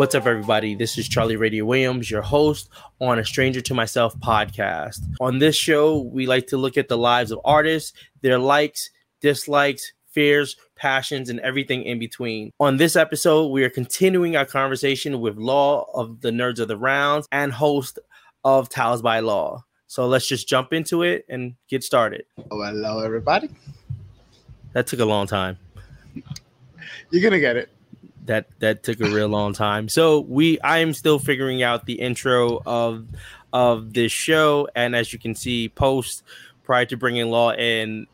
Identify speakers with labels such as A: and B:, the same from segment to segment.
A: What's up, everybody? This is Charlie Radio Williams, your host on A Stranger to Myself podcast. On this show, we like to look at the lives of artists, their likes, dislikes, fears, passions, and everything in between. On this episode, we are continuing our conversation with Law of the Nerds of the Rounds and host of Tales by Law. So let's just jump into it and get started.
B: Oh, hello, everybody.
A: That took a long time.
B: You're gonna get it
A: that that took a real long time. So we I am still figuring out the intro of of this show, and as you can see, post prior to bringing Law in,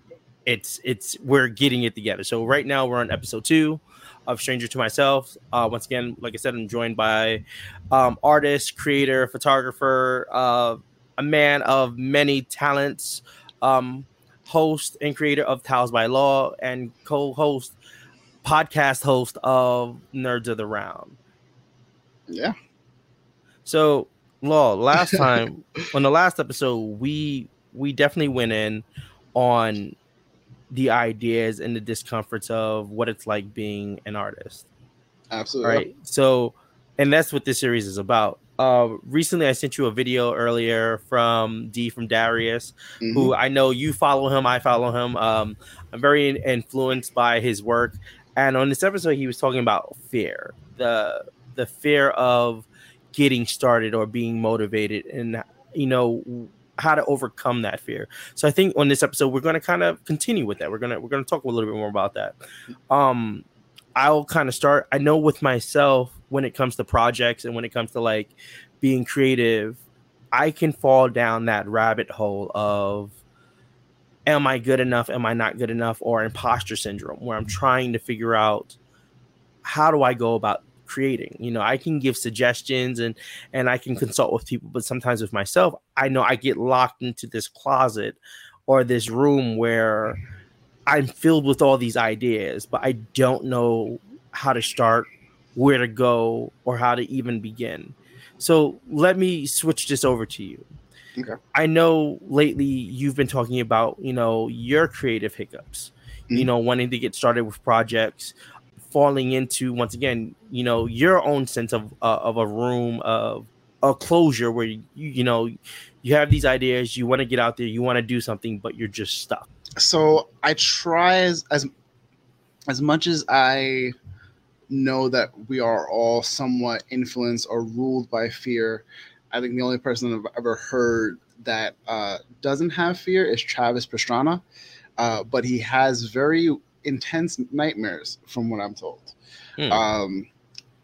A: it's it's we're getting it together. So right now we're on episode two of Stranger to Myself. Uh, once again, like I said, I'm joined by um, artist, creator, photographer, uh, a man of many talents, um, host and creator of Tales by Law, and co-host podcast host of Nerds of the Round.
B: Yeah.
A: So, Law, last time on the last episode, we we definitely went in on the ideas and the discomforts of what it's like being an artist.
B: Absolutely.
A: Right. So, and that's what this series is about. Uh, recently, I sent you a video earlier from D from Darius, mm-hmm. who I know you follow him. I follow him. Um, I'm very influenced by his work, and on this episode, he was talking about fear, the the fear of getting started or being motivated, and you know how to overcome that fear. So I think on this episode, we're going to kind of continue with that. We're gonna we're gonna talk a little bit more about that. Um, I'll kind of start. I know with myself when it comes to projects and when it comes to like being creative, I can fall down that rabbit hole of am I good enough? Am I not good enough? Or imposter syndrome, where I'm trying to figure out how do I go about creating you know i can give suggestions and and i can consult with people but sometimes with myself i know i get locked into this closet or this room where i'm filled with all these ideas but i don't know how to start where to go or how to even begin so let me switch this over to you Okay. I know lately you've been talking about, you know, your creative hiccups, mm-hmm. you know, wanting to get started with projects, falling into once again, you know, your own sense of uh, of a room of a closure where you you know you have these ideas, you want to get out there, you want to do something, but you're just stuck.
B: So I try as as as much as I know that we are all somewhat influenced or ruled by fear. I think the only person I've ever heard that uh, doesn't have fear is Travis Pastrana, uh, but he has very intense nightmares, from what I'm told. Hmm. Um,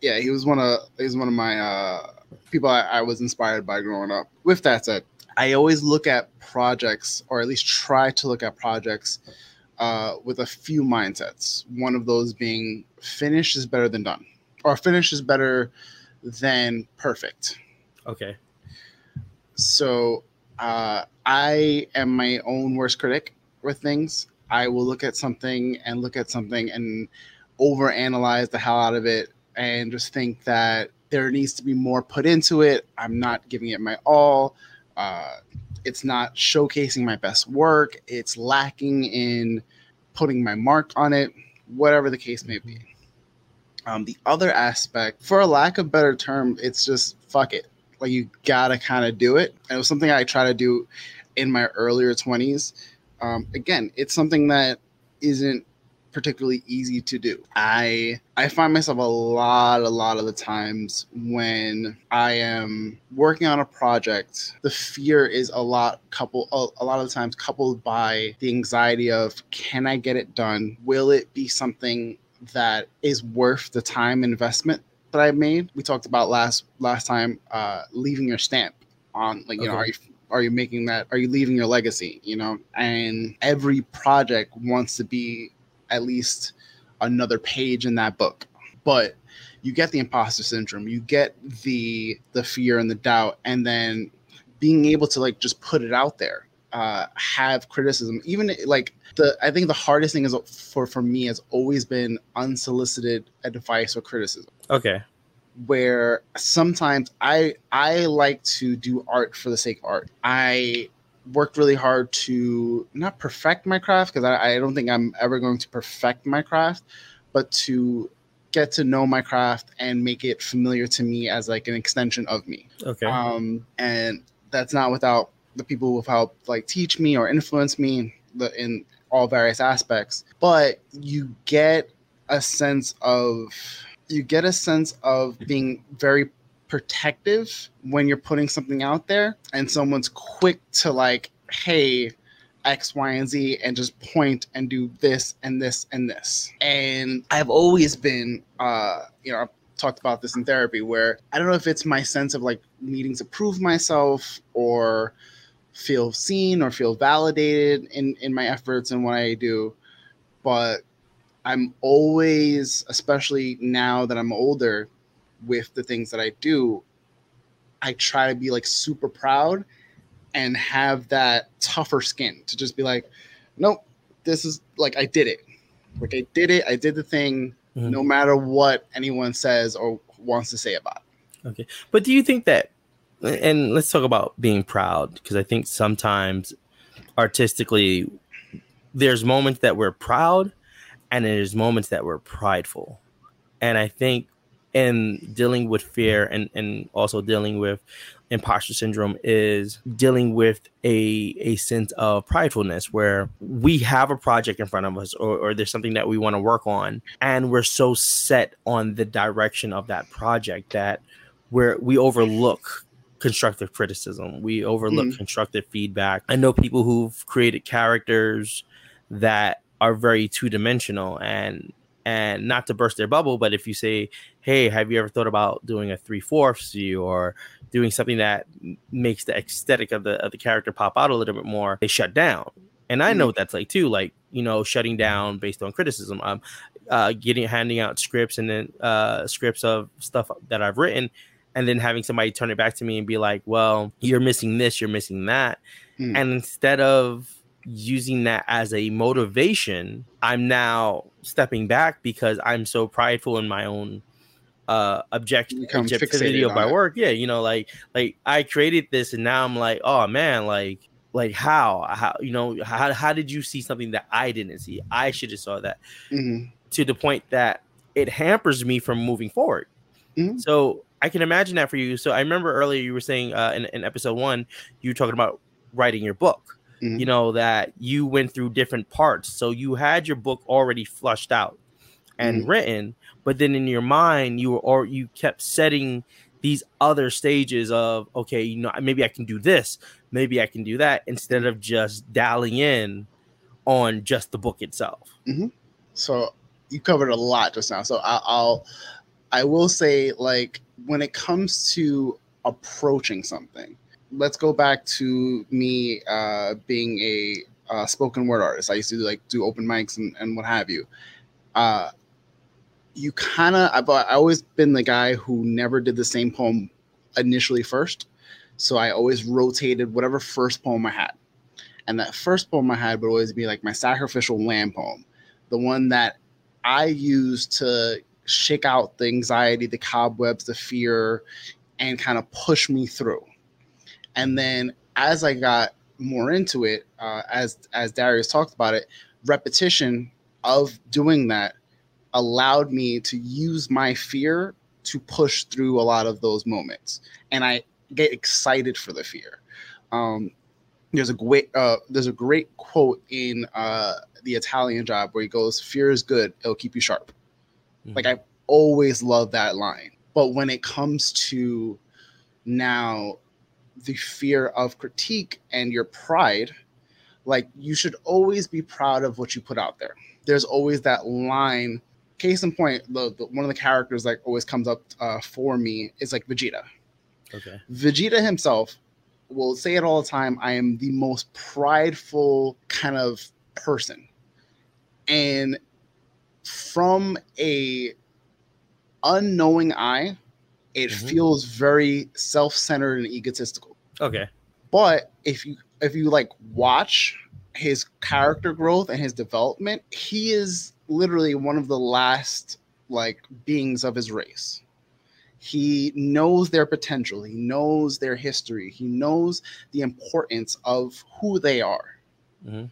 B: yeah, he was one of he was one of my uh, people I, I was inspired by growing up. With that said, I always look at projects, or at least try to look at projects, uh, with a few mindsets. One of those being finish is better than done, or finish is better than perfect.
A: Okay.
B: So uh, I am my own worst critic with things. I will look at something and look at something and overanalyze the hell out of it and just think that there needs to be more put into it. I'm not giving it my all. Uh, it's not showcasing my best work. It's lacking in putting my mark on it, whatever the case may be. Um, the other aspect, for a lack of better term, it's just fuck it. Like you gotta kind of do it. And it was something I try to do in my earlier 20s. Um, again, it's something that isn't particularly easy to do. I I find myself a lot a lot of the times when I am working on a project, the fear is a lot couple a, a lot of the times coupled by the anxiety of can I get it done? Will it be something that is worth the time investment that I made. We talked about last last time uh, leaving your stamp on like you okay. know are you are you making that are you leaving your legacy you know and every project wants to be at least another page in that book but you get the imposter syndrome you get the the fear and the doubt and then being able to like just put it out there uh have criticism even like the i think the hardest thing is for for me has always been unsolicited advice or criticism
A: Okay.
B: Where sometimes I I like to do art for the sake of art. I worked really hard to not perfect my craft because I, I don't think I'm ever going to perfect my craft, but to get to know my craft and make it familiar to me as like an extension of me.
A: Okay.
B: Um, and that's not without the people who have helped like teach me or influence me the, in all various aspects. But you get a sense of you get a sense of being very protective when you're putting something out there and someone's quick to like hey X, Y, and Z and just point and do this and this and this. And I've always been, uh, you know, I've talked about this in therapy where I don't know if it's my sense of like needing to prove myself or feel seen or feel validated in, in my efforts and what I do. But I'm always, especially now that I'm older with the things that I do, I try to be like super proud and have that tougher skin to just be like, nope, this is like I did it. Like I did it. I did the thing, mm-hmm. no matter what anyone says or wants to say about
A: it. Okay. But do you think that and let's talk about being proud because I think sometimes artistically there's moments that we're proud and there's moments that we're prideful. And I think in dealing with fear and, and also dealing with imposter syndrome is dealing with a a sense of pridefulness where we have a project in front of us or, or there's something that we want to work on and we're so set on the direction of that project that where we overlook constructive criticism we overlook mm. constructive feedback i know people who've created characters that are very two-dimensional and and not to burst their bubble, but if you say, "Hey, have you ever thought about doing a three fourths view or doing something that makes the aesthetic of the of the character pop out a little bit more," they shut down. And I know mm. what that's like too, like you know, shutting down based on criticism. Um, uh, getting handing out scripts and then uh, scripts of stuff that I've written, and then having somebody turn it back to me and be like, "Well, you're missing this, you're missing that," mm. and instead of using that as a motivation, I'm now stepping back because I'm so prideful in my own uh object objectivity of my it. work. Yeah, you know, like like I created this and now I'm like, oh man, like like how how you know how how did you see something that I didn't see? I should have saw that mm-hmm. to the point that it hampers me from moving forward. Mm-hmm. So I can imagine that for you. So I remember earlier you were saying uh, in, in episode one you were talking about writing your book mm-hmm. you know, that you went through different parts. So you had your book already flushed out and mm-hmm. written, but then in your mind, you were or you kept setting these other stages of okay, you know, maybe I can do this, maybe I can do that, instead of just dialing in on just the book itself.
B: Mm-hmm. So you covered a lot just now. So I, I'll, I will say, like, when it comes to approaching something, let's go back to me uh, being a uh, spoken word artist. I used to like do open mics and, and what have you. Uh, you kind of I've, I've always been the guy who never did the same poem initially first. So I always rotated whatever first poem I had. And that first poem I had would always be like my sacrificial lamb poem, the one that I used to shake out the anxiety, the cobwebs, the fear, and kind of push me through. And then as I got more into it, uh, as as Darius talked about it, repetition of doing that allowed me to use my fear to push through a lot of those moments, and I get excited for the fear. Um, there's a great uh, there's a great quote in uh, the Italian Job where he goes, "Fear is good; it'll keep you sharp." Mm-hmm. Like I always love that line, but when it comes to now the fear of critique and your pride, like you should always be proud of what you put out there. There's always that line. Case in point, the, the one of the characters like always comes up uh, for me is like Vegeta. Okay. Vegeta himself will say it all the time. I am the most prideful kind of person, and from a unknowing eye, it mm-hmm. feels very self-centered and egotistical.
A: Okay.
B: But if you if you like watch his character growth and his development, he is literally one of the last like beings of his race. He knows their potential, he knows their history, he knows the importance of who they are. Mm-hmm.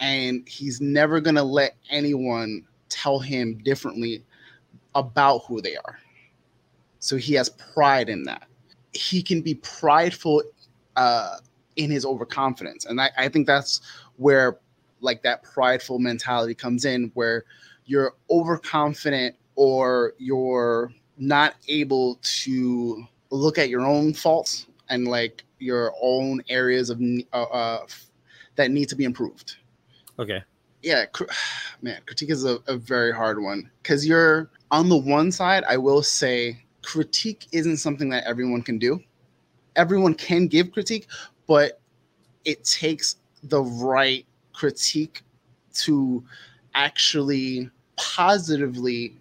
B: And he's never going to let anyone tell him differently about who they are. So he has pride in that. He can be prideful uh, in his overconfidence. And I, I think that's where like that prideful mentality comes in, where you're overconfident or you're not able to look at your own faults and like your own areas of uh, uh, that need to be improved.
A: Okay.
B: Yeah, cr- man, critique is a, a very hard one because you're on the one side. I will say critique isn't something that everyone can do. Everyone can give critique, but it takes the right critique to actually positively,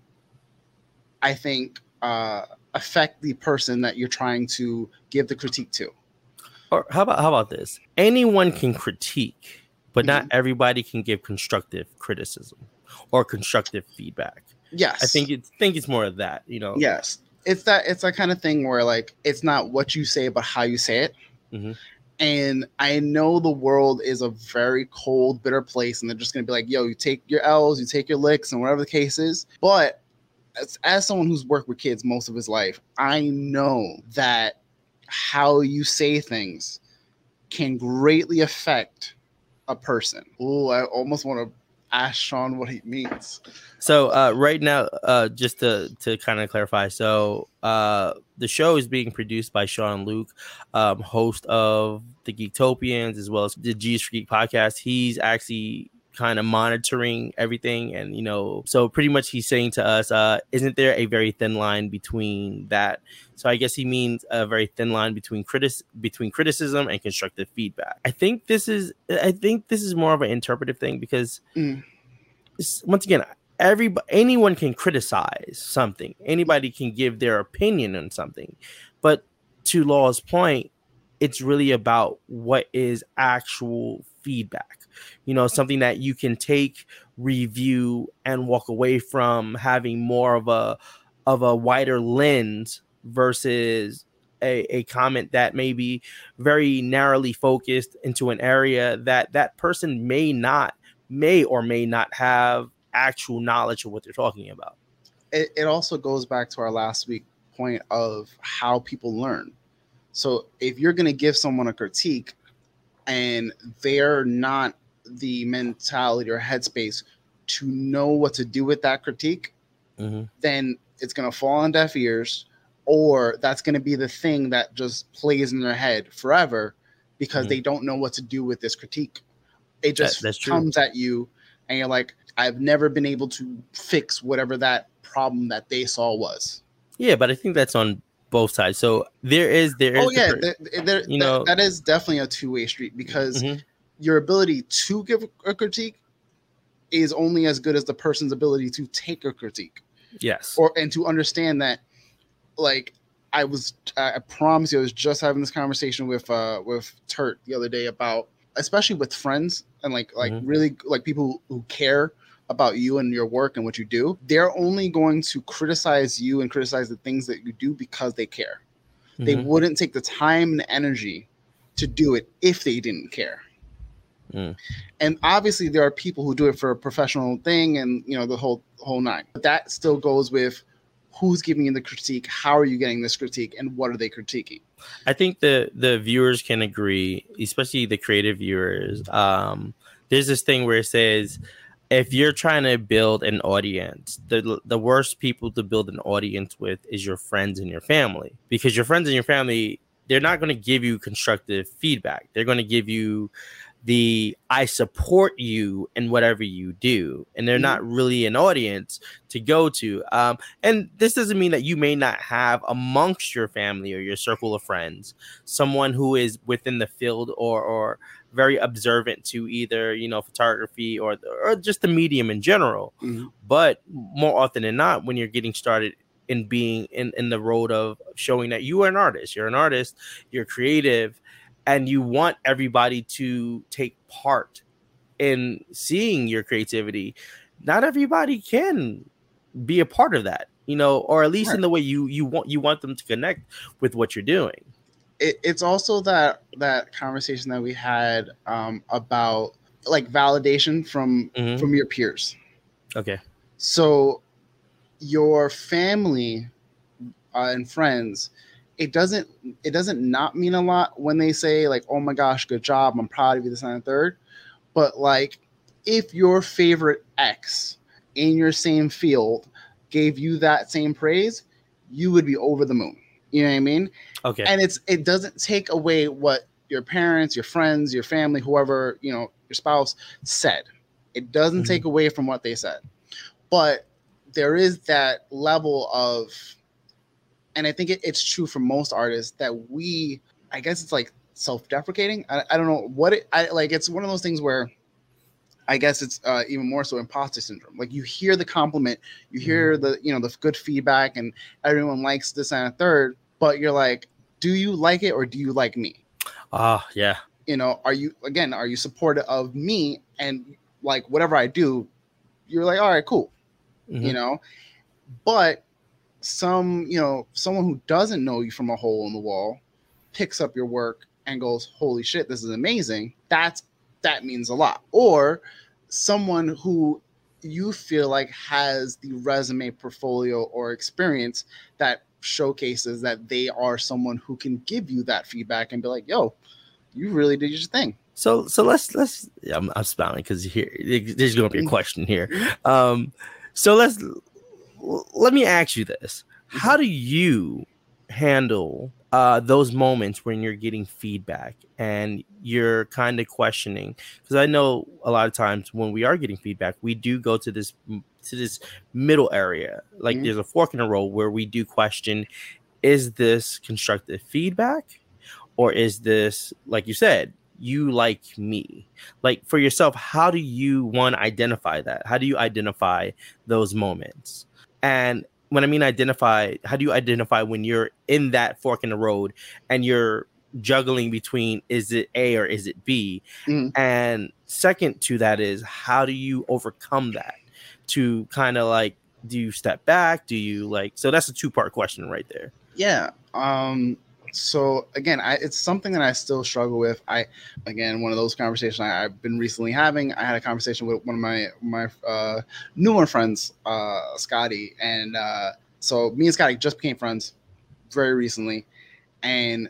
B: I think, uh, affect the person that you're trying to give the critique to.
A: Or how about how about this? Anyone can critique, but mm-hmm. not everybody can give constructive criticism or constructive feedback.
B: Yes,
A: I think it's think it's more of that. You know.
B: Yes, it's that it's that kind of thing where like it's not what you say, but how you say it. Mm-hmm. And I know the world is a very cold, bitter place, and they're just gonna be like, "Yo, you take your L's, you take your licks, and whatever the case is." But as, as someone who's worked with kids most of his life, I know that how you say things can greatly affect a person. Oh, I almost want to ask Sean what he means.
A: So uh, right now, uh, just to to kind of clarify, so uh, the show is being produced by Sean Luke, um, host of the Geektopians as well as the G's for Geek podcast. He's actually kind of monitoring everything and you know so pretty much he's saying to us uh isn't there a very thin line between that? So i guess he means a very thin line between critic between criticism and constructive feedback. I think this is i think this is more of an interpretive thing because mm. once again every anyone can criticize something. Anybody can give their opinion on something. But to law's point it's really about what is actual feedback you know something that you can take review and walk away from having more of a of a wider lens versus a, a comment that may be very narrowly focused into an area that that person may not may or may not have actual knowledge of what they're talking about.
B: It, it also goes back to our last week point of how people learn. So if you're going to give someone a critique and they're not the mentality or headspace to know what to do with that critique, mm-hmm. then it's going to fall on deaf ears, or that's going to be the thing that just plays in their head forever because mm-hmm. they don't know what to do with this critique. It just that, comes at you, and you're like, I've never been able to fix whatever that problem that they saw was.
A: Yeah, but I think that's on both sides. So there is there is
B: oh yeah, the, there, there, you know that is definitely a two way street because mm-hmm your ability to give a critique is only as good as the person's ability to take a critique.
A: Yes.
B: Or and to understand that like I was I promise you I was just having this conversation with uh with Turt the other day about especially with friends and like like mm-hmm. really like people who care about you and your work and what you do. They're only going to criticize you and criticize the things that you do because they care. Mm-hmm. They wouldn't take the time and energy to do it if they didn't care. Mm. And obviously, there are people who do it for a professional thing, and you know the whole whole nine. But that still goes with who's giving you the critique, how are you getting this critique, and what are they critiquing?
A: I think the the viewers can agree, especially the creative viewers. Um, there's this thing where it says if you're trying to build an audience, the the worst people to build an audience with is your friends and your family because your friends and your family they're not going to give you constructive feedback. They're going to give you the I support you in whatever you do, and they're not mm-hmm. really an audience to go to. Um, and this doesn't mean that you may not have amongst your family or your circle of friends someone who is within the field or or very observant to either you know photography or or just the medium in general. Mm-hmm. But more often than not, when you're getting started in being in in the road of showing that you are an artist, you're an artist, you're creative and you want everybody to take part in seeing your creativity not everybody can be a part of that you know or at least right. in the way you you want you want them to connect with what you're doing
B: it, it's also that that conversation that we had um, about like validation from mm-hmm. from your peers
A: okay
B: so your family uh, and friends it doesn't it doesn't not mean a lot when they say like oh my gosh good job i'm proud of you this and the third. But like if your favorite X in your same field gave you that same praise you would be over the moon. You know what i mean?
A: Okay.
B: and it's it doesn't take away what your parents your friends your family whoever you know your spouse said. It doesn't
A: Mhm.
B: take away from what they said. But there is that level of and i think it, it's true for most artists that we i guess it's like self-deprecating. I, I don't know what it i like it's one of those things where i guess it's uh, even more so imposter syndrome. Like you hear the compliment you hear the you know the good feedback and everyone likes this and a third but you're like do you like it or do you like me?
A: Ah, yeah.
B: you know are you again are you supportive of me? And like whatever i do you're like all right cool you
A: Mhm.
B: know? But some you know someone who doesn't know you from a hole in the wall picks up your work and goes holy shit this is amazing. That's that means a lot. Or someone who you feel like has the resume portfolio or experience that showcases that they are someone who can give you that feedback and be like yo you really did your thing.
A: So so let's let's yeah, I'm, I'm smiling because here there's going to be a question here. Um, so let's let me ask you this: How do you handle uh, those moments when you're getting feedback and you're kind of questioning? Because I know a lot of times when we are getting feedback, we do go to this to this middle area. Like
B: Mhm.
A: there's a fork in the road where we do question: Is this constructive feedback? Or is this, like you said, you like me like for yourself how do you one identify that how do you identify those moments and when i mean identify how do you identify when you're in that fork in the road and you're juggling between is it a or is it b?
B: Mhm.
A: and second to that is how do you overcome that? To kind of like do you step back? Do you like so that's a two part question right there.
B: Yeah um so again I, it's something that i still struggle with. I again one of those conversations I, i've been recently having i had a conversation with one of my my uh newer friends uh scotty and uh so me and scotty just became friends very recently and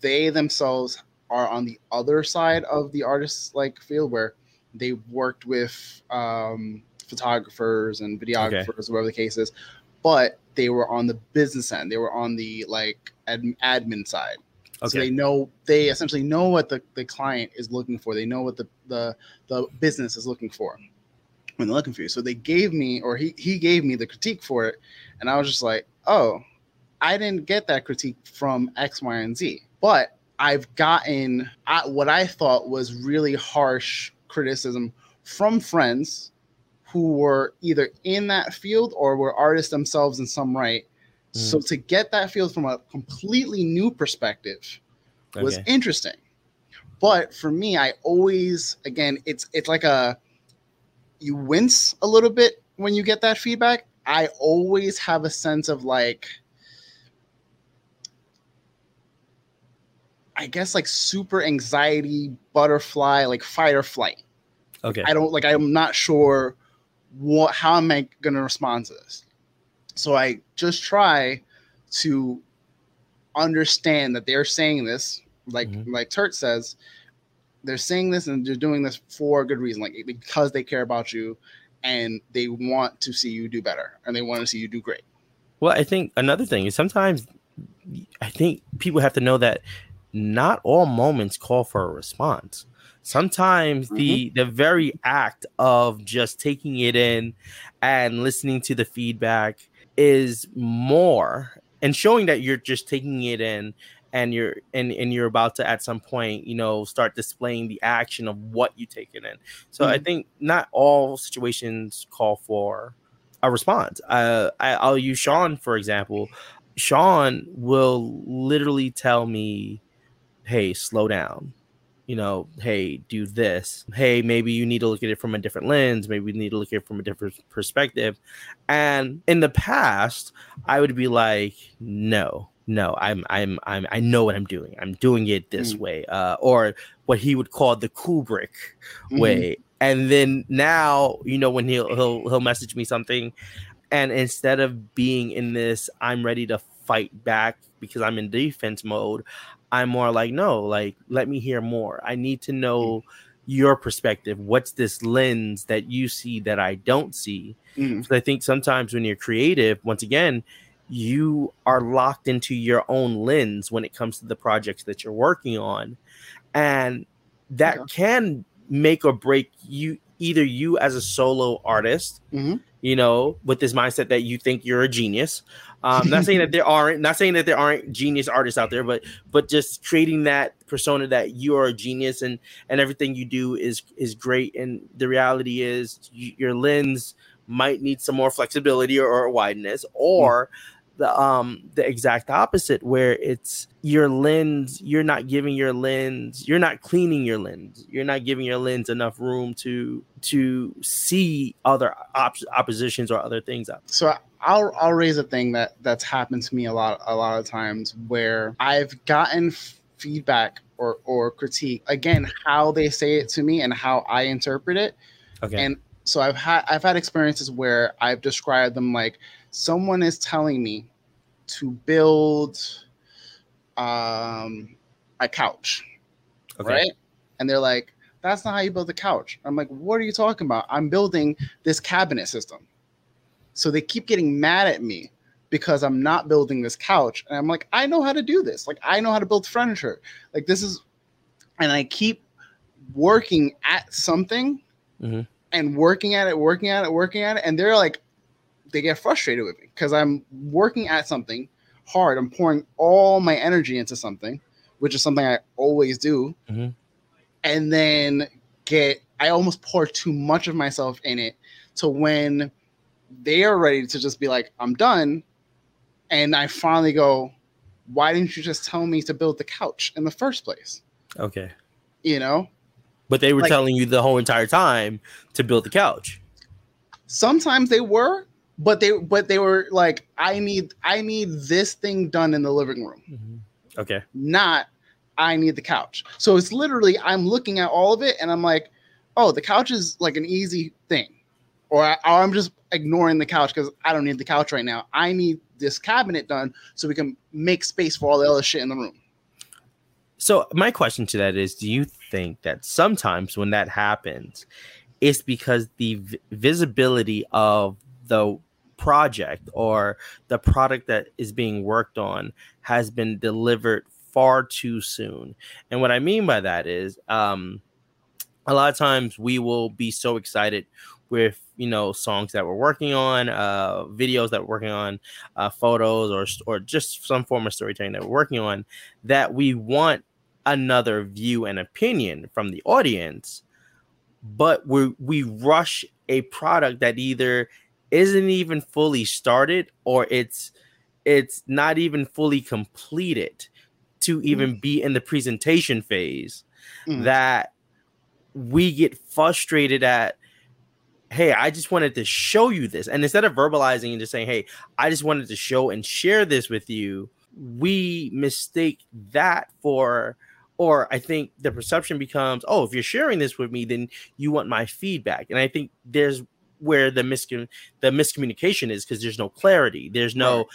B: they themselves are on the other side of the artist like field where they worked with um photographers and videographers whatever the case is but they were on the business end. They were on the like ad- admin side. So they know they essentially know what the, the client is looking for. They know what the, the the business is looking for when they're looking for you. So they gave me or he, he gave me the critique for it and i was just like oh i didn't get that critique from x y and z but i've gotten uh, what i thought was really harsh criticism from friends who were either in that field or were artists themselves in some right so mm. to get that field from a completely new perspective was
A: okay.
B: interesting. But for me, I always again, it's it's like a you wince a little bit when you get that feedback. I always have a sense of like I guess like super anxiety, butterfly, like fight or flight.
A: okay
B: I don't like I'm not sure what how am I gonna respond to this. So I just try to understand that they're saying this, like
A: Mhm.
B: like Turt says, they're saying this and they're doing this for a good reason, like because they care about you and they want to see you do better and they want to see you do great.
A: Well, I think another thing is sometimes I think people have to know that not all moments call for a response. Sometimes the the very act of just taking it in and listening to the feedback is more and showing that you're just taking it in and you're and, and you're about to at some point you know start displaying the action of what you take it in. So i
B: Mhm.
A: think not all situations call for a response. Uh, I, i'll use sean for example. Sean will literally tell me hey slow down you know hey do this. Hey maybe you need to look at it from a different lens. Maybe you need to look at it from a different perspective. And in the past i would be like no no i'm i'm i'm i know what i'm doing. I'm doing it this
B: Mm.
A: way uh or what he would call the kubrick
B: Mhm.
A: way. And then now you know when he'll he'll he'll message me something And instead of being in this, I'm ready to fight back because I'm in defense mode, I'm more like, no, like, let me hear more. I need to know your perspective. What's this lens that you see that I don't see? Mm. So I think sometimes when you're creative, once again, you are locked into your own lens when it comes to the projects that you're working on. And that okay. can make or break you either you as a solo artist, mm-hmm. you know, with this mindset that you think you're a genius. Um, not saying that there aren't, not saying that there aren't genius artists out there, but but just creating that persona that you are a genius and and everything you do is is great. And the reality is, you, your lens might need some more flexibility or, or wideness, or mm-hmm the um the exact opposite where it's your lens you're not giving your lens you're not cleaning your lens. You're not giving your lens enough room to to see other op- oppositions or other things out
B: so i'll i'll raise a thing that that's happened to me a lot a lot of times where i've gotten feedback or or critique again how they say it to me and how i interpret it. Okay. And so i've had i've had experiences where i've described them like someone is telling me to build um, a couch, okay. right? And they're like, that's not how you build a couch. I'm like, what are you talking about? I'm building this cabinet system. So they keep getting mad at me because I'm not building this couch. And I'm like, I know how to do this. Like, I know how to build furniture. Like, this is, and I keep working at something mm-hmm. and working at it, working at it, working at it. And they're like, they get frustrated with me because I'm working at something hard. I'm pouring all my energy into something, which is something I always do, mm-hmm. and then get I almost pour too much of myself in it to when they are ready to just be like, I'm done. And I finally go, why didn't you just tell me to build the couch in the first place?
A: Okay.
B: You know?
A: But they were like, telling you the whole entire time to build the couch.
B: Sometimes they were, but they but they were like i need i need this thing done in the living room.
A: Mm-hmm. okay.
B: Not i need the couch. So it's literally i'm looking at all of it and i'm like oh the couch is like an easy thing. Or, I, or i'm just ignoring the couch because i don't need the couch right now. I need this cabinet done so we can make space for all the other shit in the room.
A: So my question to that is do you think that sometimes when that happens it's because the v- visibility of the project or the product that is being worked on has been delivered far too soon. And what I mean by that is, um, a lot of times we will be so excited with you know songs that we're working on, uh, videos that we're working on, uh, photos or or just some form of storytelling that we're working on that we want another view and opinion from the audience, but we we rush a product that either isn't even fully started or it's it's not even fully completed to even mm. be in the presentation phase mm. that we get frustrated at hey i just wanted to show you this and instead of verbalizing and just saying hey i just wanted to show and share this with you we mistake that for or i think the perception becomes oh if you're sharing this with me then you want my feedback and i think there's where the miscom- the miscommunication is because there's no clarity. There's no, right.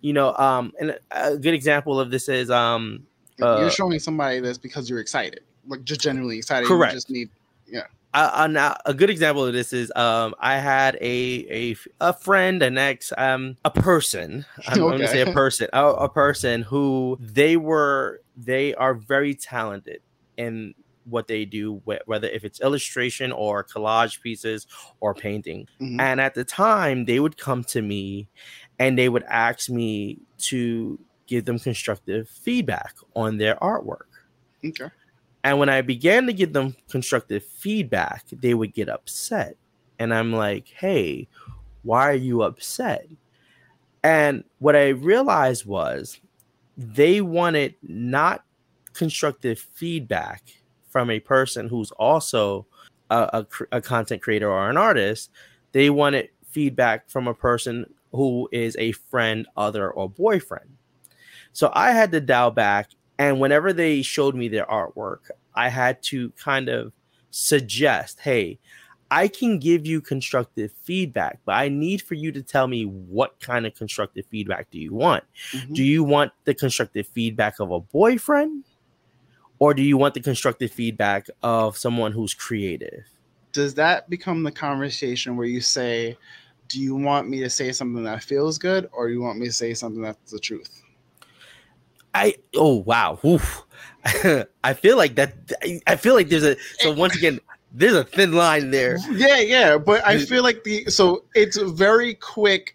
A: you know, um, and a good example of this is um,
B: uh, you're showing somebody this because you're excited, like just genuinely excited. Correct. You just need, yeah.
A: Uh, now a good example of this is um I had a a a friend an ex um a person I'm okay. going to say a person a, a person who they were they are very talented in what they do, whether if it's illustration or collage pieces or painting. Mm-hmm. And at the time, they would come to me and they would ask me to give them constructive feedback on their artwork.
B: Okay.
A: And when I began to give them constructive feedback, they would get upset. And I'm like, hey, why are you upset? And what I realized was they wanted not constructive feedback from a person who's also a, a, a content creator or an artist, they wanted feedback from a person who is a friend, other, or boyfriend. So I had to dial back, and whenever they showed me their artwork, I had to kind of suggest, hey, I can give you constructive feedback, but I need for you to tell me what kind of constructive feedback do you want? Mm-hmm. Do you want the constructive feedback of a boyfriend? Or do you want the constructive feedback of someone who's creative?
B: Does that become the conversation where you say, Do you want me to say something that feels good, or you want me to say something that's the truth?
A: I oh wow. I feel like that I feel like there's a so once again there's a thin line there.
B: Yeah, yeah, but I feel like the so it's a very quick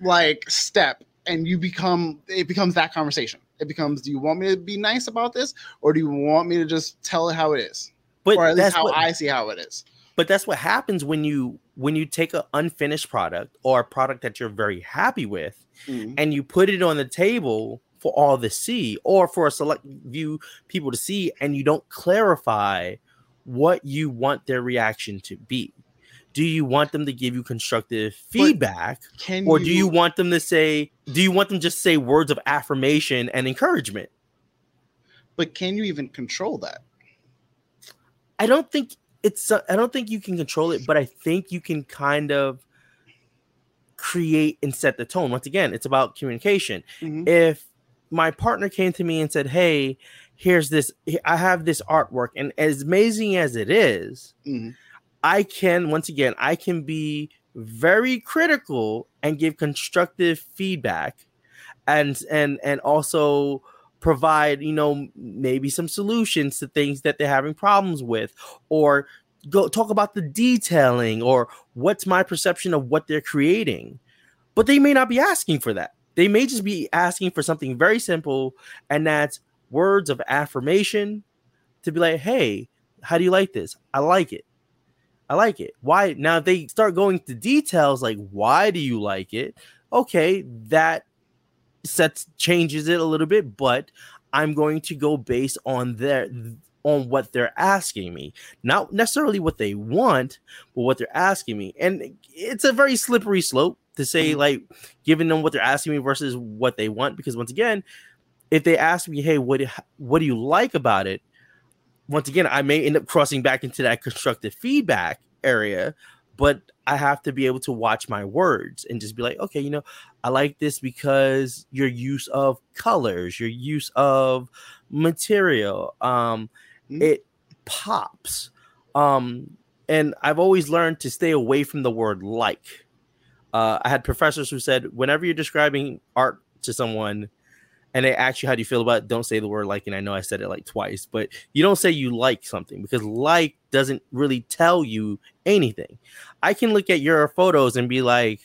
B: like step and you become it becomes that conversation. It becomes do you want me to be nice about this or do you want me to just tell it how it is? But or at least how what, I see how it is.
A: But that's what happens when you when you take an unfinished product or a product that you're very happy with mm-hmm. and you put it on the table for all to see or for a select view people to see and you don't clarify what you want their reaction to be. Do you want them to give you constructive feedback or you, do you want them to say do you want them just say words of affirmation and encouragement?
B: But can you even control that?
A: I don't think it's I don't think you can control it, but I think you can kind of create and set the tone. Once again, it's about communication. Mm-hmm. If my partner came to me and said, "Hey, here's this i have this artwork and as amazing as it is, mm-hmm. I can once again i can be very critical and give constructive feedback and and and also provide you know maybe some solutions to things that they're having problems with or go talk about the detailing or what's my perception of what they're creating but they may not be asking for that they may just be asking for something very simple and that's words of affirmation to be like, hey, how do you like this? I like it. I like it. Why? Now, if they start going to details like, why do you like it? Okay, that sets changes it a little bit, but I'm going to go based on their on what they're asking me, not necessarily what they want, but what they're asking me. And it's a very slippery slope to say mm-hmm. like giving them what they're asking me versus what they want, because once again, if they ask me, hey, what what do you like about it? Once again, I may end up crossing back into that constructive feedback area, but I have to be able to watch my words and just be like, okay, you know, I like this because your use of colors, your use of material, um, mm-hmm. it pops. Um, and I've always learned to stay away from the word like. Uh, I had professors who said, whenever you're describing art to someone, and they ask you how do you feel about it, don't say the word like and i know i said it like twice but you don't say you like something because like doesn't really tell you anything. I can look at your photos and be like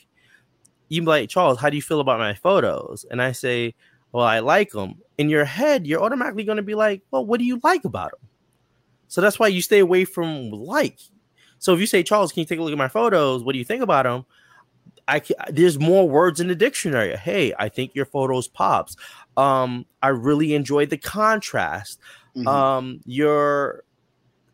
A: you like charles how do you feel about my photos? And i say well i like them in your head you're automatically going to be like well what do you like about them so that's why you stay away from like. So if you say charles can you take a look at my photos? What do you think about them I there's more words in the dictionary. Hey, I think your photos pops. Um, I really enjoyed the contrast. Mm-hmm. Um, your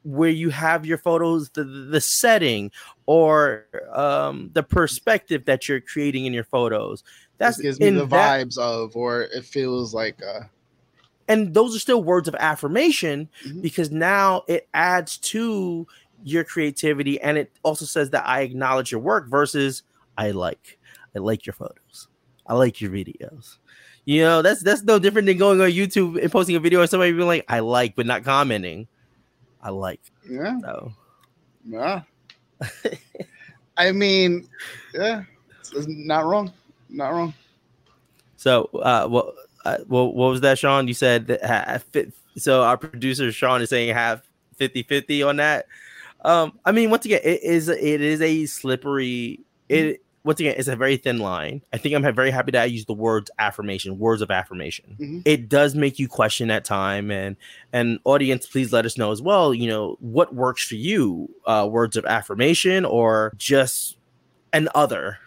A: where you have your photos, the the setting or um the perspective that you're creating in your photos.
B: That's it gives me the that, vibes of, or it feels like uh
A: and those are still words of affirmation mm-hmm. because now it adds to your creativity and it also says that I acknowledge your work versus I like. I like your photos. I like your videos. You know, that's that's no different than going on YouTube and posting a video and somebody being like, I like, but not commenting. I like.
B: Yeah. So. Yeah. I mean, yeah, it's not wrong. Not wrong.
A: So, uh, well, uh, well, what was that, Sean? You said that so our producer Sean is saying half 50 50 on that. Um, I mean, once again, it is it is a slippery it once again, it's a very thin line. I think I'm very happy that I use the words affirmation, words of affirmation. Mm-hmm. It does make you question at time, and and audience, please let us know as well. You know what works for you, uh, words of affirmation or just an other.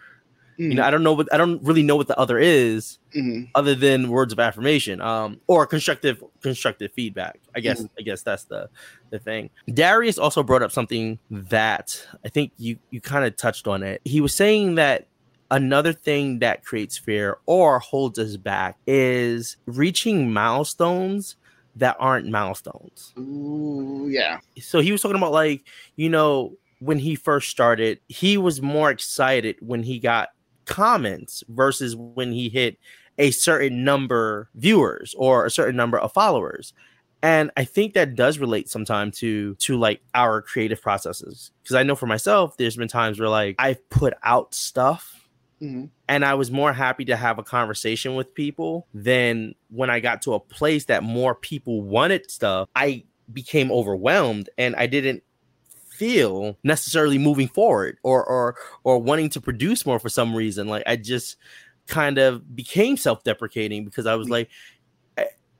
A: Mm-hmm. You know. I don't know what I don't really know what the other is, mm-hmm. other than words of affirmation, um, or constructive constructive feedback. I guess mm-hmm. I guess that's the the thing. Darius also brought up something that I think you you kind of touched on it. He was saying that another thing that creates fear or holds us back is reaching milestones that aren't milestones.
B: Ooh, yeah.
A: So he was talking about like, you know, when he first started, he was more excited when he got comments versus when he hit a certain number viewers or a certain number of followers. And i think that does relate sometimes to to like our creative processes. Because i know for myself there's been times where like i've put out stuff mm-hmm. and i was more happy to have a conversation with people than when i got to a place that more people wanted stuff. I became overwhelmed and i didn't feel necessarily moving forward or or or wanting to produce more for some reason like i just kind of became self-deprecating because i was mm. like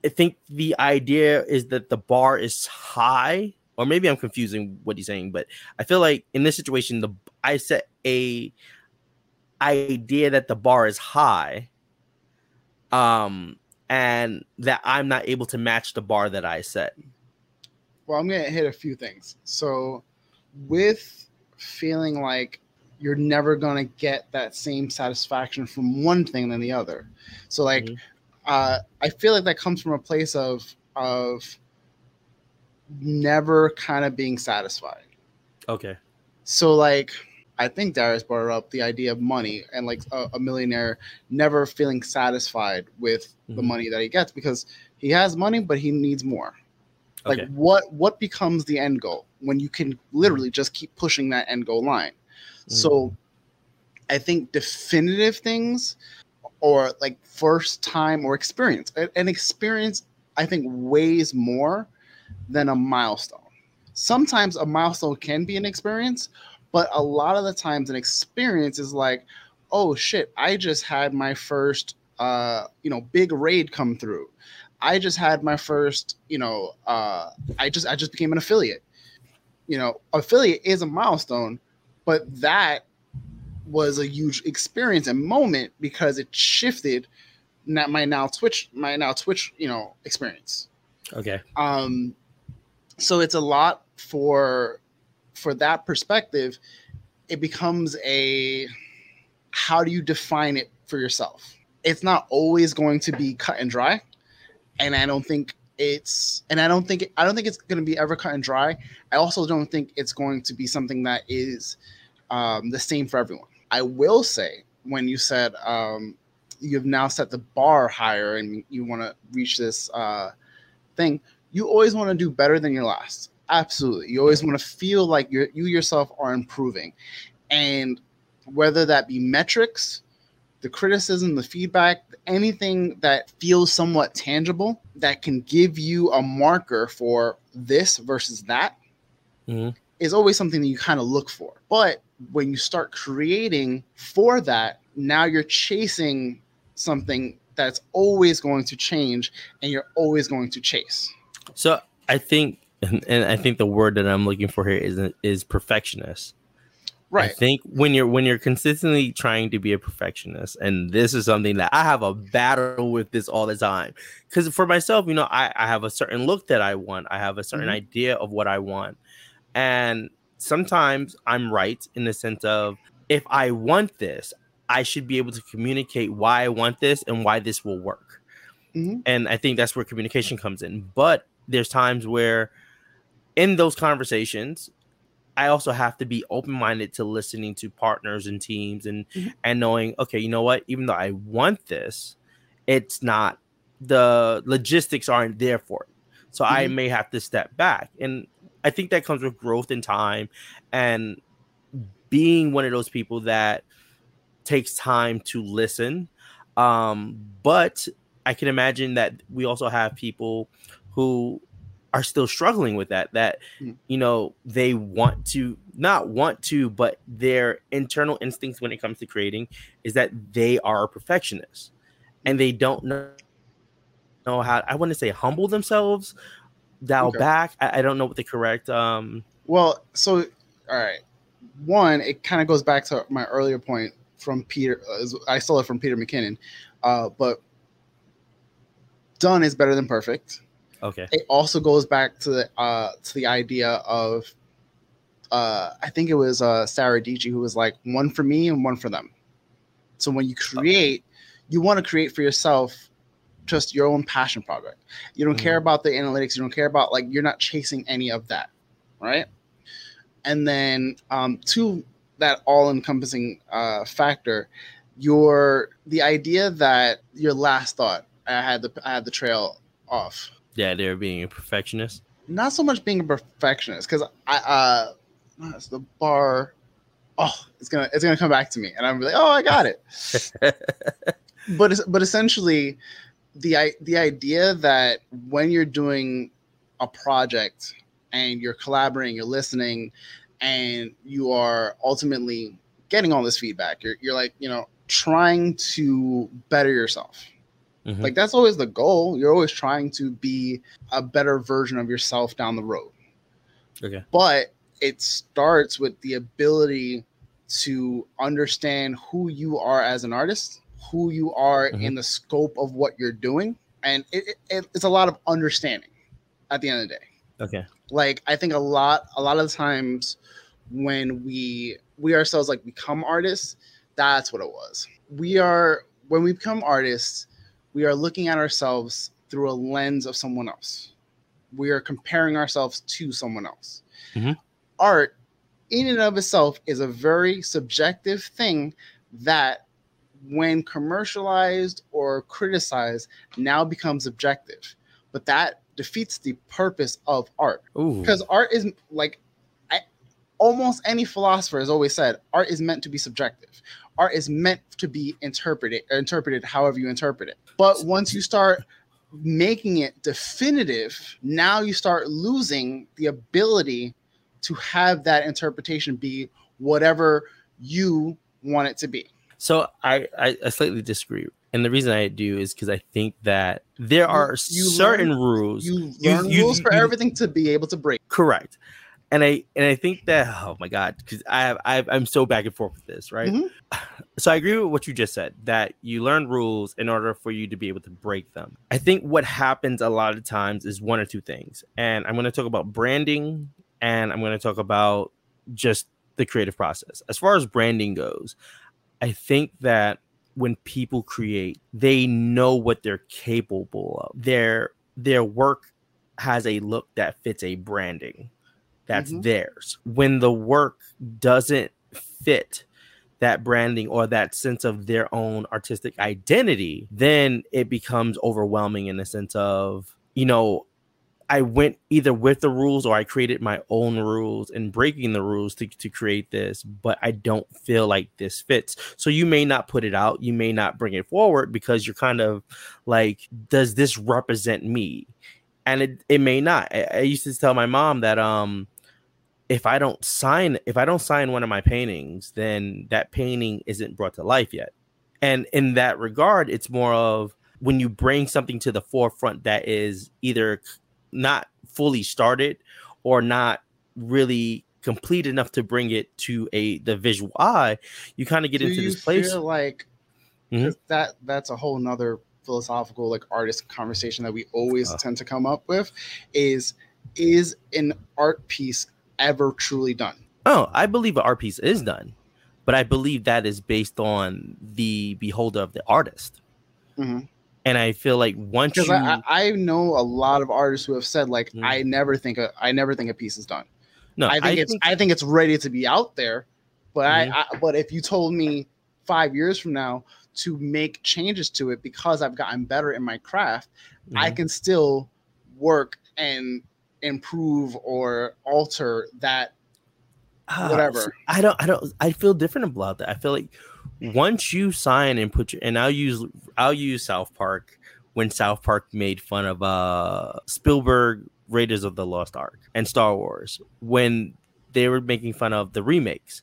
A: I think the idea is that the bar is high, or maybe I'm confusing what he's saying, but I feel like in this situation, the I set a idea that the bar is high, um, and that I'm not able to match the bar that I set.
B: Well, I'm gonna hit a few things. So, with feeling like you're never gonna get that same satisfaction from one thing than the other. So, like. Mm-hmm uh, I feel like that comes from a place of of never kind of being satisfied.
A: Okay.
B: So like I think Darius brought up the idea of money and like a, a millionaire never feeling satisfied with mm-hmm. the money that he gets because he has money but he needs more. Like okay. what what becomes the end goal when you can literally just keep pushing that end goal line. Mm-hmm. So I think definitive things or like first time or experience. An experience, I think, weighs more than a milestone. Sometimes a milestone can be an experience, but a lot of the times an experience is like, oh shit, I just had my first, uh, you know, big raid come through. I just had my first, you know, uh, I just I just became an affiliate. You know, affiliate is a milestone, but that was a huge experience and moment because it shifted not my now Twitch my now Twitch you know experience.
A: Okay.
B: Um, so it's a lot for for that perspective. It becomes a how do you define it for yourself? It's not always going to be cut and dry, and I don't think it's and I don't think I don't think it's going to be ever cut and dry. I also don't think it's going to be something that is um, the same for everyone. I will say when you said um, you've now set the bar higher and you want to reach this uh, thing, you always want to do better than your last. Absolutely, you always want to feel like you you yourself are improving, and whether that be metrics, the criticism, the feedback, anything that feels somewhat tangible that can give you a marker for this versus that mm-hmm. is always something that you kind of look for. But when you start creating for that, now you're chasing something that's always going to change and you're always going to chase.
A: So I think and I think the word that I'm looking for here is is perfectionist.
B: Right.
A: I think when you're when you're consistently trying to be a perfectionist, and this is something that I have a battle with this all the time. Because for myself, you know, I, I have a certain look that I want. I have a certain mm-hmm. idea of what I want. And sometimes I'm right in the sense of if I want this, I should be able to communicate why I want this and why this will work. Mm-hmm. And I think that's where communication comes in. But there's times where in those conversations, I also have to be open minded to listening to partners and teams and mm-hmm. and knowing, okay, you know what? Even though I want this, it's not the logistics aren't there for it. So mm-hmm. I may have to step back. And I think that comes with growth in time and being one of those people that takes time to listen. Um, but I can imagine that we also have people who are still struggling with that that hmm. you know they want to not want to but their internal instincts when it comes to creating is that they are a perfectionist and they don't know know how I want to say humble themselves dial okay. back. I, I, don't know what the correct. um
B: Well, so all right, one, it kind of goes back to my earlier point from Peter. Uh, I stole it from Peter McKinnon, uh, but done is better than perfect.
A: Okay.
B: It also goes back to the uh, to the idea of uh, I think it was uh, Sarah Dietschy who was like one for me and one for them. So when you create, you want to create for yourself just your own passion project. You don't mm care about the analytics. You don't care about like you're not chasing any of that, right? and then um, to that all-encompassing uh, factor, your the idea that your last thought. I had the I had the trail off.
A: Yeah, they're being a perfectionist.
B: Not so much being a perfectionist, because I uh, it's the bar. Oh, it's gonna it's gonna come back to me, and I'm like, oh, I got it. but but essentially, the the idea that when you're doing a project and you're collaborating, you're listening, and you are ultimately getting all this feedback. You're you're like you know trying to better yourself. Mm-hmm. Like that's always the goal. You're always trying to be a better version of yourself down the road.
A: Okay.
B: But it starts with the ability to understand who you are as an artist, who you are mm-hmm. in the scope of what you're doing, and it, it, it's a lot of understanding at the end of the day.
A: Okay.
B: Like I think a lot a lot of the times when we we ourselves like become artists, that's what it was. We are when we become artists, we are looking at ourselves through a lens of someone else. We are comparing ourselves to someone else. Mm-hmm. Art, in and of itself, is a very subjective thing that, when commercialized or criticized, now becomes objective. But that defeats the purpose of art because art is like I, almost any philosopher has always said art is meant to be subjective art is meant to be interpreted interpreted however you interpret it but once you start making it definitive now you start losing the ability to have that interpretation be whatever you want it to be
A: so i i, I slightly disagree and the reason I do is because I think that there are you certain
B: learn,
A: rules.
B: You learn you, rules you, for you, everything to be able to break.
A: Correct. And I and I think that oh my god, because I have I am so back and forth with this, right? Mm-hmm. So I agree with what you just said that you learn rules in order for you to be able to break them. I think what happens a lot of times is one or two things, and I'm going to talk about branding, and I'm going to talk about just the creative process. As far as branding goes, I think that when people create, they know what they're capable of. Their their work has a look that fits a branding that's mm-hmm. theirs. When the work doesn't fit that branding or that sense of their own artistic identity, then it becomes overwhelming in the sense of, you know, I went either with the rules or I created my own rules and breaking the rules to, to create this, but I don't feel like this fits. So you may not put it out, you may not bring it forward because you're kind of like, does this represent me? And it, it may not. I, I used to tell my mom that um if I don't sign if I don't sign one of my paintings, then that painting isn't brought to life yet. And in that regard, it's more of when you bring something to the forefront that is either not fully started or not really complete enough to bring it to a the visual eye, you kind of get Do into this place.
B: like mm-hmm. that that's a whole nother philosophical like artist conversation that we always uh, tend to come up with is is an art piece ever truly done?
A: Oh, I believe an art piece is done, but I believe that is based on the beholder of the artist. Mm-hmm. And I feel like once you,
B: I, I, know a lot of artists who have said like, mm-hmm. I never think a, I never think a piece is done. No, I think I it's think... I think it's ready to be out there, but mm-hmm. I, I but if you told me five years from now to make changes to it because I've gotten better in my craft, I mm-hmm. can still work and improve or alter that uh, whatever.
A: I don't I don't I feel different about that. I feel like once you sign and put your and I'll use I'll use South Park when South Park made fun of uh Spielberg Raiders of the Lost Ark and Star Wars when they were making fun of the remakes.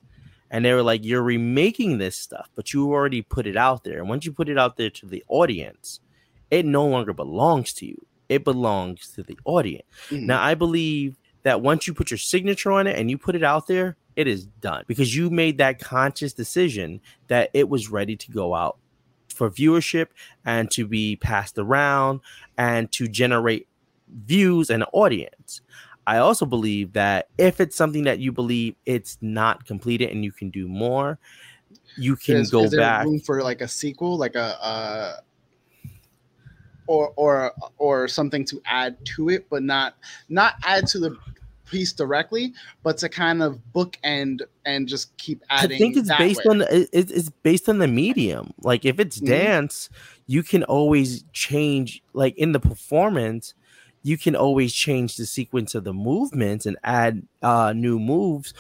A: And they were like, You're remaking this stuff, but you already put it out there. And once you put it out there to the audience, it no longer belongs to you. It belongs to the audience. Mm-hmm. Now I believe that once you put your signature on it and you put it out there, it is done because you made that conscious decision that it was ready to go out for viewership and to be passed around and to generate views and audience. I also believe that if it's something that you believe it's not completed and you can do more, you can is, go is back
B: for like a sequel, like a, uh, or or or something to add to it, but not not add to the piece directly, but to kind of bookend and just keep adding.
A: I think it's based
B: way.
A: on the, it's based on the medium. Like if it's mm-hmm. dance, you can always change. Like in the performance, you can always change the sequence of the movements and add uh, new moves,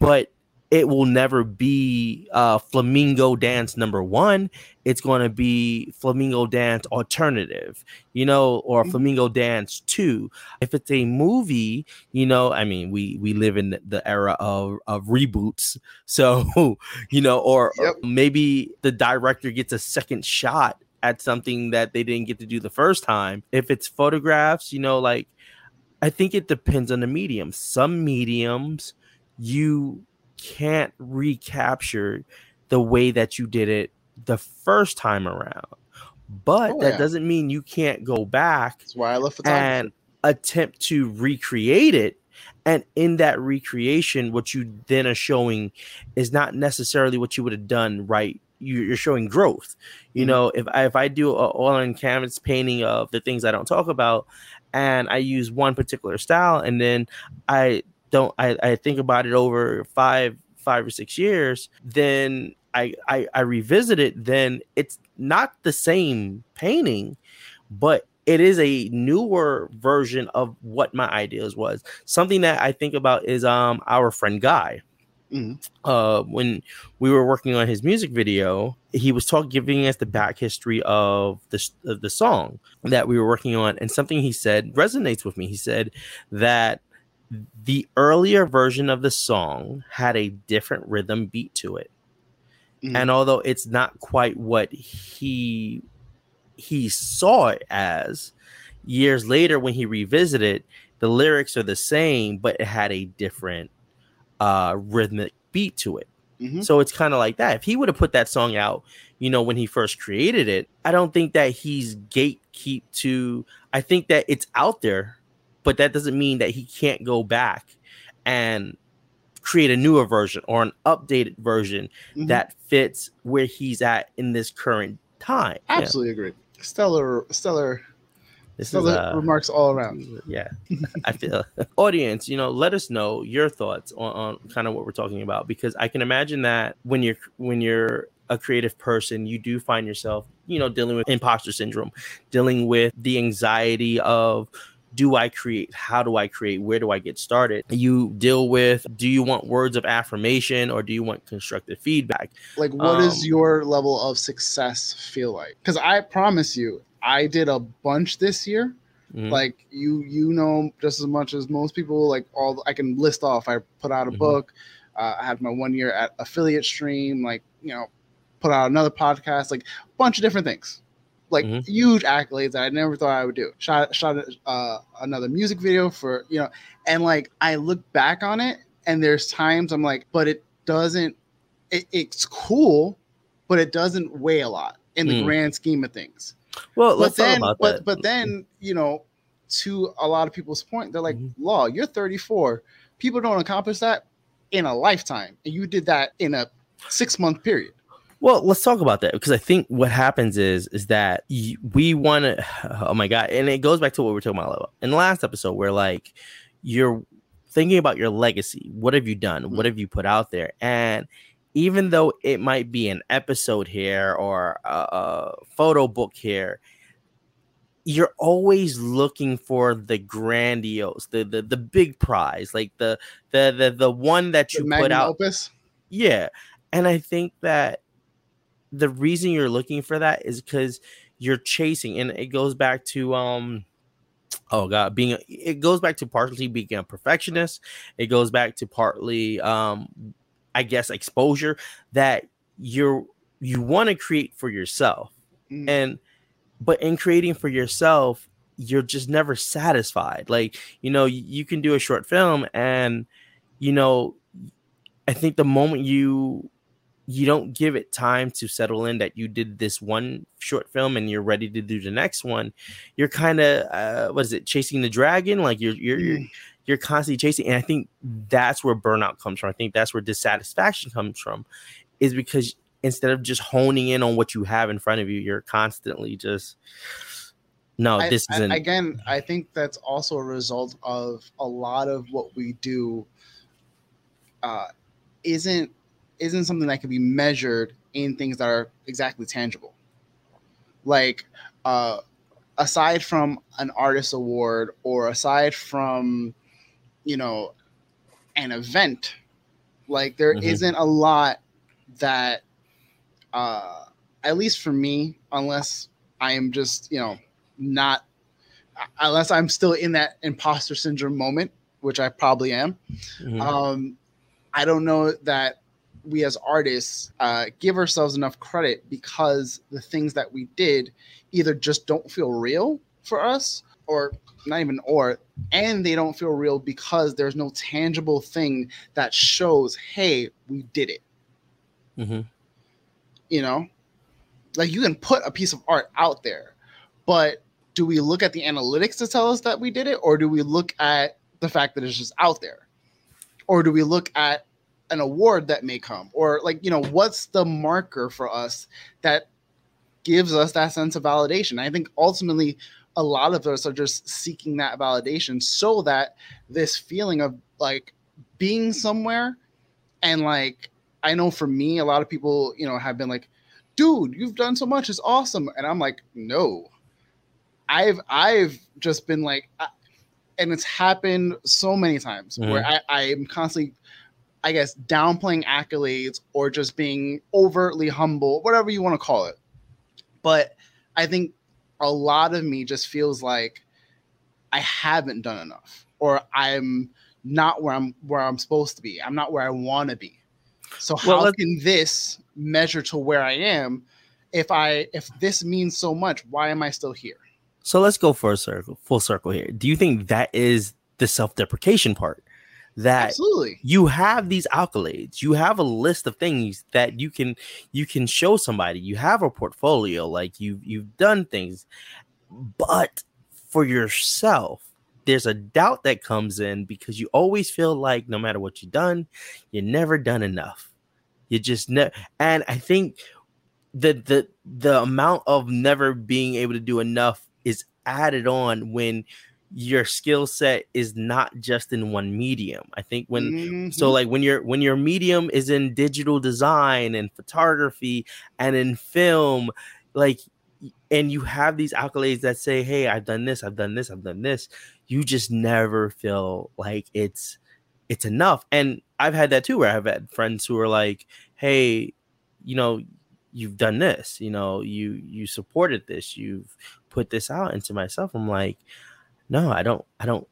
A: but it will never be uh, flamingo dance number one. It's going to be flamingo dance alternative, you know, or mm-hmm. flamingo dance two. If it's a movie, you know, I mean, we we live in the era of, of reboots, so you know, or, yep. or maybe the director gets a second shot at something that they didn't get to do the first time. If it's photographs, you know, like I think it depends on the medium. Some mediums you can't recapture the way that you did it the first time around. But oh, that yeah. doesn't mean you can't go back
B: That's why I love
A: and attempt to recreate it. And in that recreation, what you then are showing is not necessarily what you would have done right. You're showing growth. You mm-hmm. know, if I, if I do a oil and canvas painting of the things I don't talk about, and I use one particular style, and then I don't I, I think about it over five five or six years, then I, I I revisit it, then it's not the same painting, but it is a newer version of what my ideas was. Something that I think about is um our friend Guy. Mm-hmm. Uh, when we were working on his music video, he was talking, giving us the back history of the of the song that we were working on, and something he said resonates with me. He said that the earlier version of the song had a different rhythm beat to it. Mm-hmm. And although it's not quite what he he saw it as, years later when he revisited, the lyrics are the same, but it had a different uh rhythmic beat to it. Mm-hmm. So it's kind of like that. If he would have put that song out, you know, when he first created it, I don't think that he's gatekeep to I think that it's out there but that doesn't mean that he can't go back and create a newer version or an updated version mm-hmm. that fits where he's at in this current time.
B: Absolutely yeah. agree. Stellar, stellar. This stellar is, uh, remarks all around.
A: Yeah, I feel audience. You know, let us know your thoughts on, on kind of what we're talking about because I can imagine that when you're when you're a creative person, you do find yourself, you know, dealing with imposter syndrome, dealing with the anxiety of do I create? How do I create? Where do I get started? You deal with do you want words of affirmation or do you want constructive feedback?
B: Like, what um, does your level of success feel like? Because I promise you, I did a bunch this year. Mm-hmm. Like you, you know, just as much as most people. Like all, I can list off. I put out a mm-hmm. book. Uh, I had my one year at affiliate stream. Like you know, put out another podcast. Like a bunch of different things like mm-hmm. huge accolades that I never thought I would do. Shot shot uh, another music video for you know, and like I look back on it, and there's times I'm like, but it doesn't. It, it's cool, but it doesn't weigh a lot in the mm. grand scheme of things.
A: Well, but
B: then,
A: but,
B: that. but then you know, to a lot of people's point, they're like, mm-hmm. "Law, you're 34. People don't accomplish that in a lifetime, and you did that in a six month period."
A: Well, let's talk about that because I think what happens is is that we want to. Oh my god! And it goes back to what we were talking about in the last episode, where like you're thinking about your legacy. What have you done? Mm-hmm. What have you put out there? And even though it might be an episode here or a, a photo book here, you're always looking for the grandiose, the the the big prize, like the the the the one that you put out.
B: Opus?
A: Yeah, and I think that the reason you're looking for that is because you're chasing, and it goes back to um oh god being it goes back to partly being a perfectionist. It goes back to partly um i guess exposure that you're you want to create for yourself. Mm. and but in creating for yourself you're just never satisfied. Like you know you, you can do a short film and you know i think the moment you you don't give it time to settle in that you did this one short film and you're ready to do the next one you're kind of uh, what is it chasing the dragon like you're you're, you're mm. you're constantly chasing and i think that's where burnout comes from i think that's where dissatisfaction comes from is because instead of just honing in on what you have in front of you you're constantly just no,
B: I-
A: this isn't.
B: again. I think that's also a result of a lot of what we do. Uh, isn't isn't something that can be measured in things that are exactly tangible. Like, uh, aside from an artist award or aside from, you know, an event, like there
A: Mhm.
B: not a lot that, uh, at least for me, unless I am just, you know, not, unless I'm still in that imposter syndrome moment, which I probably am.
A: Mhm.
B: Um, I don't know that we as artists uh, give ourselves enough credit because the things that we did either just don't feel real for us or not even or and they don't feel real because there's no tangible thing that shows hey we did it.
A: Mhm.
B: you know? Like you can put a piece of art out there but do we look at the analytics to tell us that we did it? Or do we look at the fact that it's just out there? Or do we look at an award that may come or like you know what's the marker for us that gives us that sense of validation? I think ultimately a lot of us are just seeking that validation so that this feeling of like being somewhere and like i know for me a lot of people you know have been like dude you've done so much. It's awesome. And i'm like no. I've i've just been like I- and it's happened so many times where mm-hmm. I, I am constantly i guess downplaying accolades or just being overtly humble whatever you want to call it but i think a lot of me just feels like i haven't done enough or i'm not where i'm where i'm supposed to be i'm not where i want to be so how
A: let's-
B: can this measure to where i am if i if this means so much why am i still here
A: So let's go for a circle, full circle here. Do you think that is the self-deprecation part? That
B: absolutely
A: you have these accolades, you have a list of things that you can you can show somebody. You have a portfolio, like you you've done things, but for yourself, there's a doubt that comes in because you always feel like no matter what you've done, you're never done enough. You just never, and I think the the the amount of never being able to do enough is added on when your skill set is not just in one medium. I think when so
B: Mhm.
A: like when your when your medium is in digital design and photography and in film, like and you have these accolades that say, Hey, I've done this, I've done this, I've done this, you just never feel like it's it's enough. And I've had that too, where I've had friends who are like, Hey, you know, you've done this, you know, you you supported this, you've put this out into myself. I'm like, no, I don't, I don't,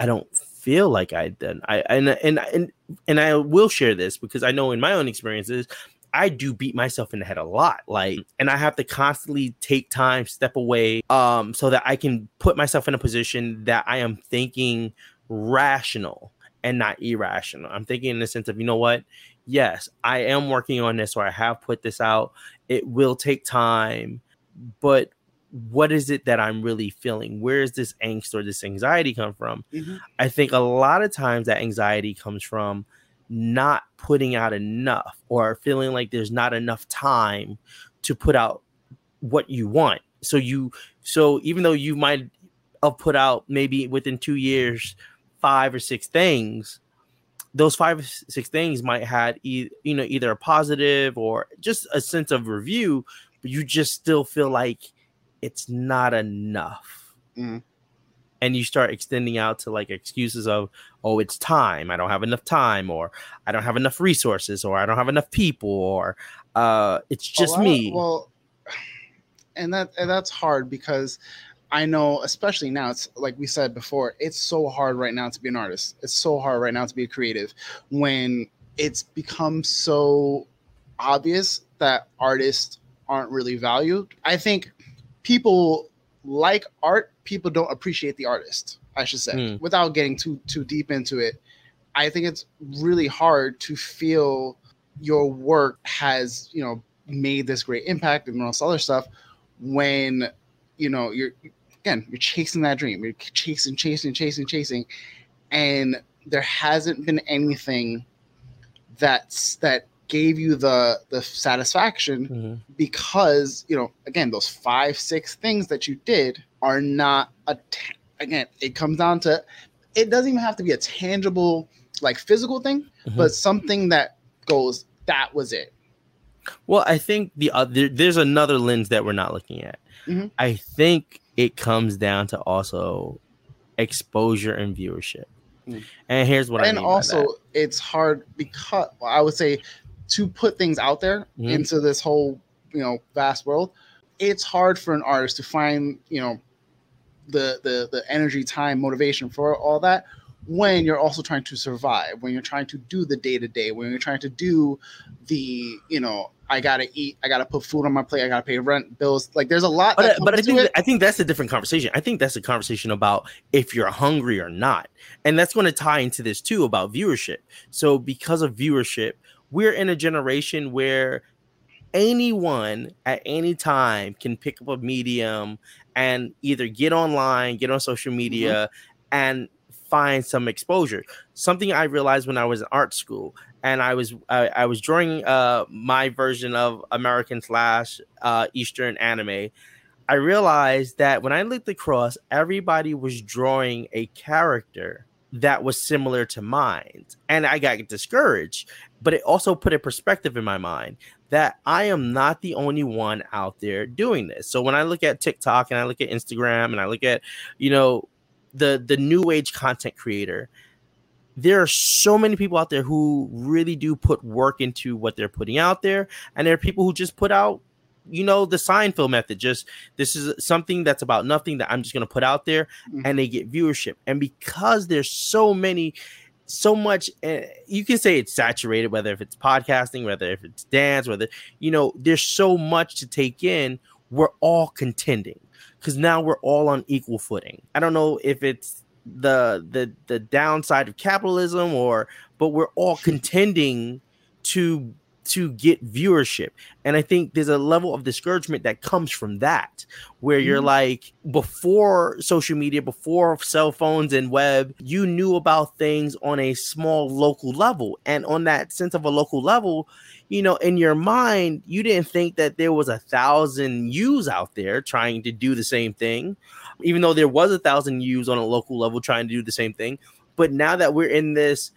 A: I don't feel like I done. I and and and and I will share this because I know in my own experiences, I do beat myself in the head a lot. Like, and I have to constantly take time, step away, um, so that I can put myself in a position that I am thinking rational and not irrational. I'm thinking in the sense of, you know what? Yes, I am working on this or I have put this out. It will take time, but what is it that I'm really feeling? Where is this angst or this anxiety come from?
B: Mhm.
A: I think a lot of times that anxiety comes from not putting out enough or feeling like there's not enough time to put out what you want. So you so even though you might have put out maybe within 2 years five or six things, those five or six things might had e- you know either a positive or just a sense of review, but you just still feel like it's not enough.
B: Mhm.
A: And you start extending out to like excuses of, oh, it's time. I don't have enough time, or I don't have enough resources, or I don't have enough people, or uh, it's just
B: lot
A: me.
B: well, and that and that's hard because I know, especially now, it's like we said before, it's so hard right now to be an artist. It's so hard right now to be a creative when it's become so obvious that artists aren't really valued. I think people like art, people don't appreciate the artist. I should say,
A: Hmm.
B: without getting too too deep into it. I think it's really hard to feel your work has, you know, made this great impact and all this other stuff when, you know, you're again, you're chasing that dream. You're chasing, chasing, chasing, chasing, and there hasn't been anything that's that gave you the the satisfaction
A: Mm-hmm.
B: because you know again those five six things that you did are not a ta- again it comes down to it doesn't even have to be a tangible like physical thing
A: Mhm.
B: but something that goes that was it
A: Well, I think the other there's another lens that we're not looking at.
B: Mhm.
A: I think it comes down to also exposure and viewership.
B: Mm.
A: And here's what I
B: and
A: mean by
B: also it's hard because well, i would say to put things out there
A: Mhm.
B: into this whole you know vast world it's hard for an artist to find you know the the the energy time motivation for all that when you're also trying to survive when you're trying to do the day to day when you're trying to do the you know i gotta eat i gotta put food on my plate i gotta pay rent bills like there's a lot
A: But, I- but I think. I think that's a different conversation. I think that's a conversation about if you're hungry or not, and that's going to tie into this too about viewership. So because of viewership, we're in a generation where anyone at any time can pick up a medium and either get online, get on social media, and find some exposure. Something I realized when I was in art school, and I was I, I was drawing uh, my version of American slash uh, Eastern anime. I realized that when I looked across, everybody was drawing a character that was similar to mine, and I got discouraged. But it also put a perspective in my mind that I am not the only one out there doing this. So when I look at TikTok and I look at Instagram and I look at, you know, the the new age content creator, there are so many people out there who really do put work into what they're putting out there, and there are people who just put out, you know, the Seinfeld method. Just this is something that's about nothing that I'm just going to put out there,
B: Mhm.
A: and they get viewership. And because there's so many so much uh, you can say it's saturated whether if it's podcasting whether if it's dance whether you know there's so much to take in we're all contending because now we're all on equal footing. I don't know if it's the the the downside of capitalism or but we're all contending to to get viewership. And i think there's a level of discouragement that comes from that where you're
B: Mhm.
A: like before social media before cell phones and web you knew about things on a small local level. And on that sense of a local level you know in your mind you didn't think that there was a thousand yous out there trying to do the same thing even though there was a thousand yous on a local level trying to do the same thing. But now that we're in this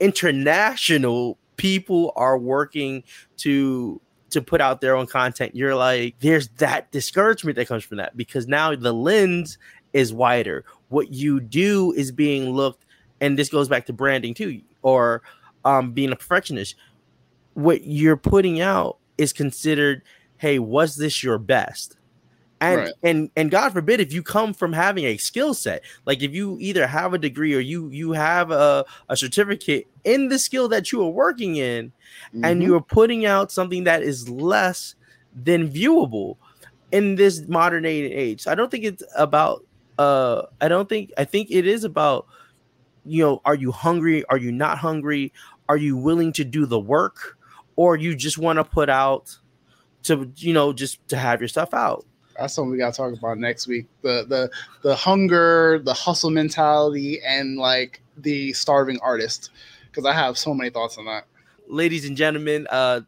A: international people are working to to put out their own content you're like there's that discouragement that comes from that because now the lens is wider. What you do is being looked and this goes back to branding too or um being a perfectionist. What you're putting out is considered hey was this your best and
B: Right.
A: and and god forbid if you come from having a skill set like if you either have a degree or you you have a, a certificate in the skill that you are working in and
B: Mhm.
A: you are putting out something that is less than viewable in this modern day and age. So I don't think it's about uh I don't think I think it is about you know, are you hungry? Are you not hungry? Are you willing to do the work? Or you just want to put out to you know just to have your stuff out.
B: That's something we gotta talk about next week. The the the hunger, the hustle mentality, and like the starving artist. Because I have so many thoughts on that.
A: ladies and gentlemen, uh,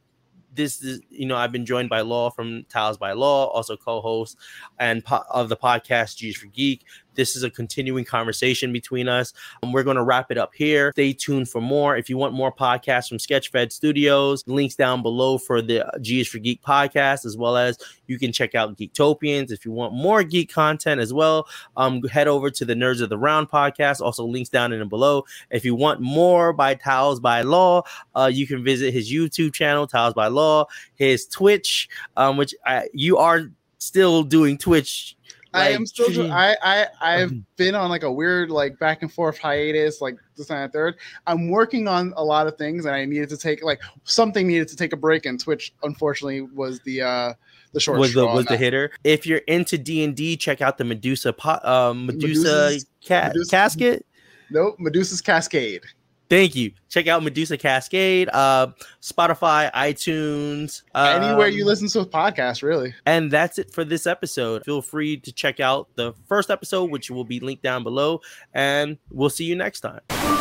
A: this is you know I've been joined by Law from Taos by Law, also co-host and po- of the podcast G's for Geek. This is a continuing conversation between us. And we're going to wrap it up here. Stay tuned for more. If you want more podcasts from Sketchfed Studios, links down below for the G is for Geek podcast, as well as you can check out Geektopians. If you want more geek content as well, um, head over to the Nerds of the Round podcast. Also, links down in and below. If you want more by Taos by Law, uh, you can visit his YouTube channel, Taos by Law, his Twitch, um, which I, you are still doing Twitch.
B: I am still.
A: treating-
B: I I I've
A: Mhm.
B: been on like a weird like back and forth hiatus, like this and that third. I'm working on a lot of things, and I needed to take like something needed to take a break, and Twitch unfortunately was the uh the short
A: was the was the hitter. If you're into D and D, check out the Medusa po- uh, Medusa ca-
B: Medusa-
A: casket.
B: Nope, Medusa's Cascade.
A: Thank you. Check out Medusa Cascade, uh, Spotify, iTunes,
B: Anywhere you
A: um,
B: listen to podcasts, really.
A: And that's it for this episode. Feel free to check out the first episode, which will be linked down below, and we'll see you next time.